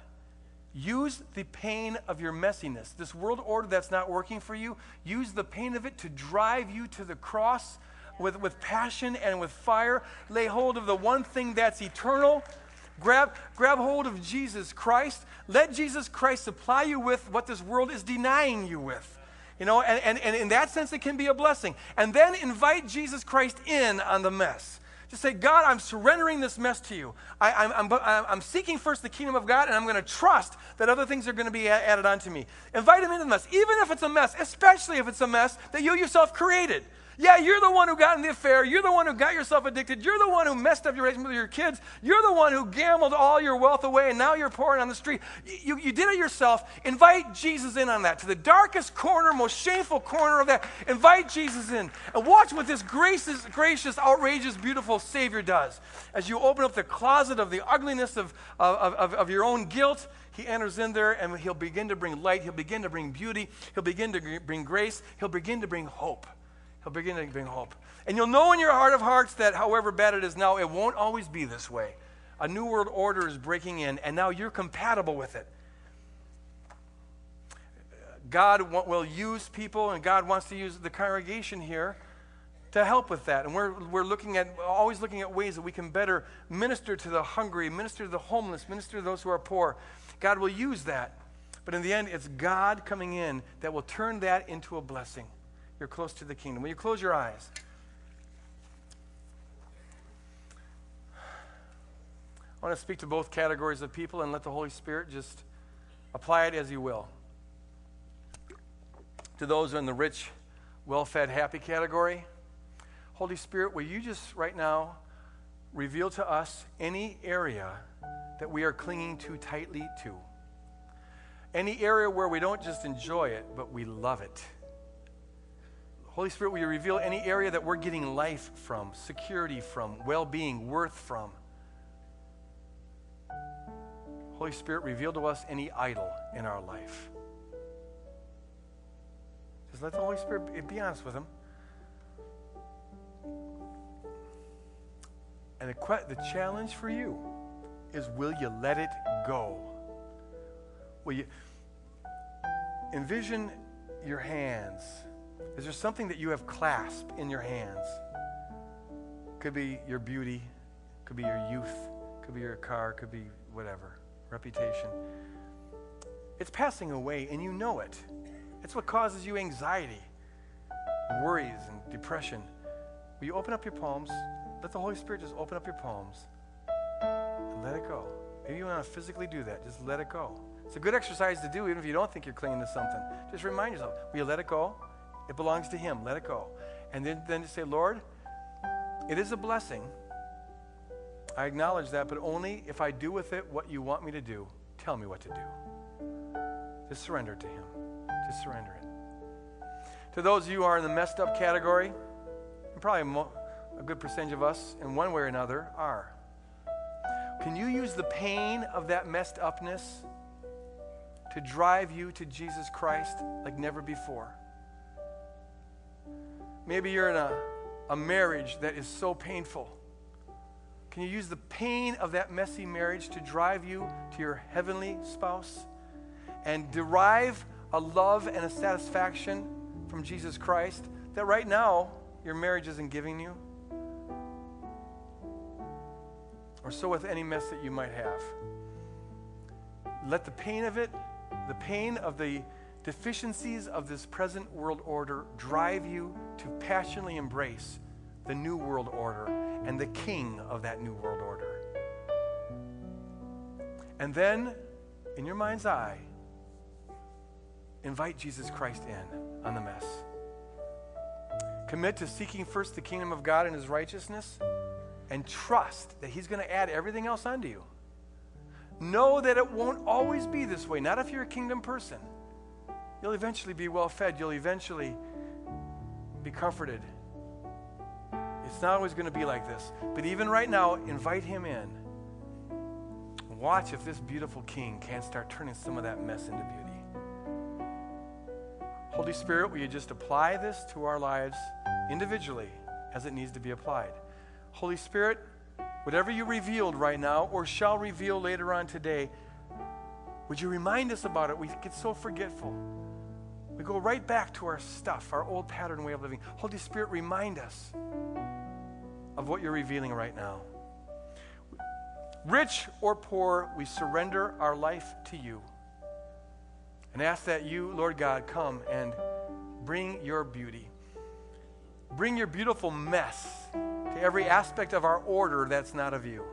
Use the pain of your messiness. This world order that's not working for you, use the pain of it to drive you to the cross with, with passion and with fire. Lay hold of the one thing that's eternal. Grab, grab hold of Jesus Christ. Let Jesus Christ supply you with what this world is denying you with. You know, and, and, and in that sense, it can be a blessing. And then invite Jesus Christ in on the mess. Just say, God, I'm surrendering this mess to you. I, am I'm, I'm, I'm seeking first the kingdom of God, and I'm going to trust that other things are going to be added onto me. Invite him into the mess, even if it's a mess, especially if it's a mess that you yourself created. Yeah, you're the one who got in the affair. You're the one who got yourself addicted. You're the one who messed up your relationship with your kids. You're the one who gambled all your wealth away and now you're pouring on the street. You, you did it yourself. Invite Jesus in on that. To the darkest corner, most shameful corner of that, invite Jesus in. And watch what this gracious, gracious outrageous, beautiful Savior does. As you open up the closet of the ugliness of, of, of, of your own guilt, he enters in there and he'll begin to bring light. He'll begin to bring beauty. He'll begin to bring grace. He'll begin to bring hope. He'll begin to bring hope. And you'll know in your heart of hearts that however bad it is now, it won't always be this way. A new world order is breaking in, and now you're compatible with it. God will use people, and God wants to use the congregation here to help with that. And we're, we're looking at, always looking at ways that we can better minister to the hungry, minister to the homeless, minister to those who are poor. God will use that. But in the end, it's God coming in that will turn that into a blessing you're close to the kingdom. When you close your eyes, I want to speak to both categories of people and let the Holy Spirit just apply it as He will. To those in the rich, well fed, happy category, Holy Spirit, will you just right now reveal to us any area that we are clinging too tightly to? Any area where we don't just enjoy it, but we love it. Holy Spirit, will you reveal any area that we're getting life from, security from, well being, worth from? Holy Spirit, reveal to us any idol in our life. Just let the Holy Spirit be honest with Him. And the, the challenge for you is will you let it go? Will you envision your hands? Is there something that you have clasped in your hands? Could be your beauty, could be your youth, could be your car, could be whatever, reputation. It's passing away and you know it. It's what causes you anxiety, worries, and depression. Will you open up your palms? Let the Holy Spirit just open up your palms and let it go. Maybe you want to physically do that. Just let it go. It's a good exercise to do, even if you don't think you're clinging to something. Just remind yourself, will you let it go? It belongs to Him. Let it go. And then, then say, Lord, it is a blessing. I acknowledge that, but only if I do with it what you want me to do. Tell me what to do. Just surrender to Him. Just surrender it. To those of you who are in the messed up category, probably mo- a good percentage of us, in one way or another, are. Can you use the pain of that messed upness to drive you to Jesus Christ like never before. Maybe you're in a, a marriage that is so painful. Can you use the pain of that messy marriage to drive you to your heavenly spouse and derive a love and a satisfaction from Jesus Christ that right now your marriage isn't giving you? Or so with any mess that you might have. Let the pain of it the pain of the deficiencies of this present world order drive you to passionately embrace the new world order and the king of that new world order. And then, in your mind's eye, invite Jesus Christ in on the mess. Commit to seeking first the kingdom of God and his righteousness and trust that he's going to add everything else onto you. Know that it won't always be this way, not if you're a kingdom person. You'll eventually be well fed, you'll eventually be comforted. It's not always going to be like this. But even right now, invite him in. Watch if this beautiful king can't start turning some of that mess into beauty. Holy Spirit, will you just apply this to our lives individually as it needs to be applied? Holy Spirit, Whatever you revealed right now or shall reveal later on today, would you remind us about it? We get so forgetful. We go right back to our stuff, our old pattern way of living. Holy Spirit, remind us of what you're revealing right now. Rich or poor, we surrender our life to you and ask that you, Lord God, come and bring your beauty. Bring your beautiful mess to every aspect of our order that's not of you.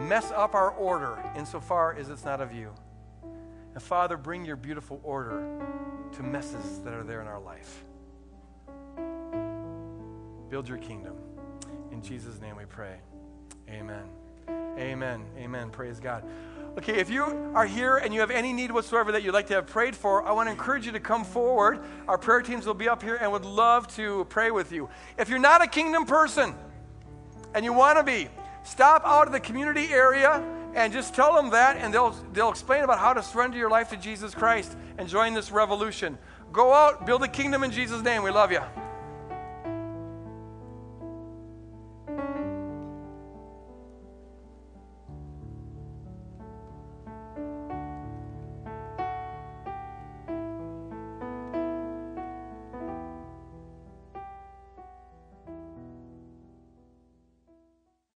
Mess up our order insofar as it's not of you. And Father, bring your beautiful order to messes that are there in our life. Build your kingdom. In Jesus' name we pray. Amen. Amen. Amen. Praise God. Okay, if you are here and you have any need whatsoever that you'd like to have prayed for, I want to encourage you to come forward. Our prayer teams will be up here and would love to pray with you. If you're not a kingdom person and you want to be, stop out of the community area and just tell them that, and they'll, they'll explain about how to surrender your life to Jesus Christ and join this revolution. Go out, build a kingdom in Jesus' name. We love you.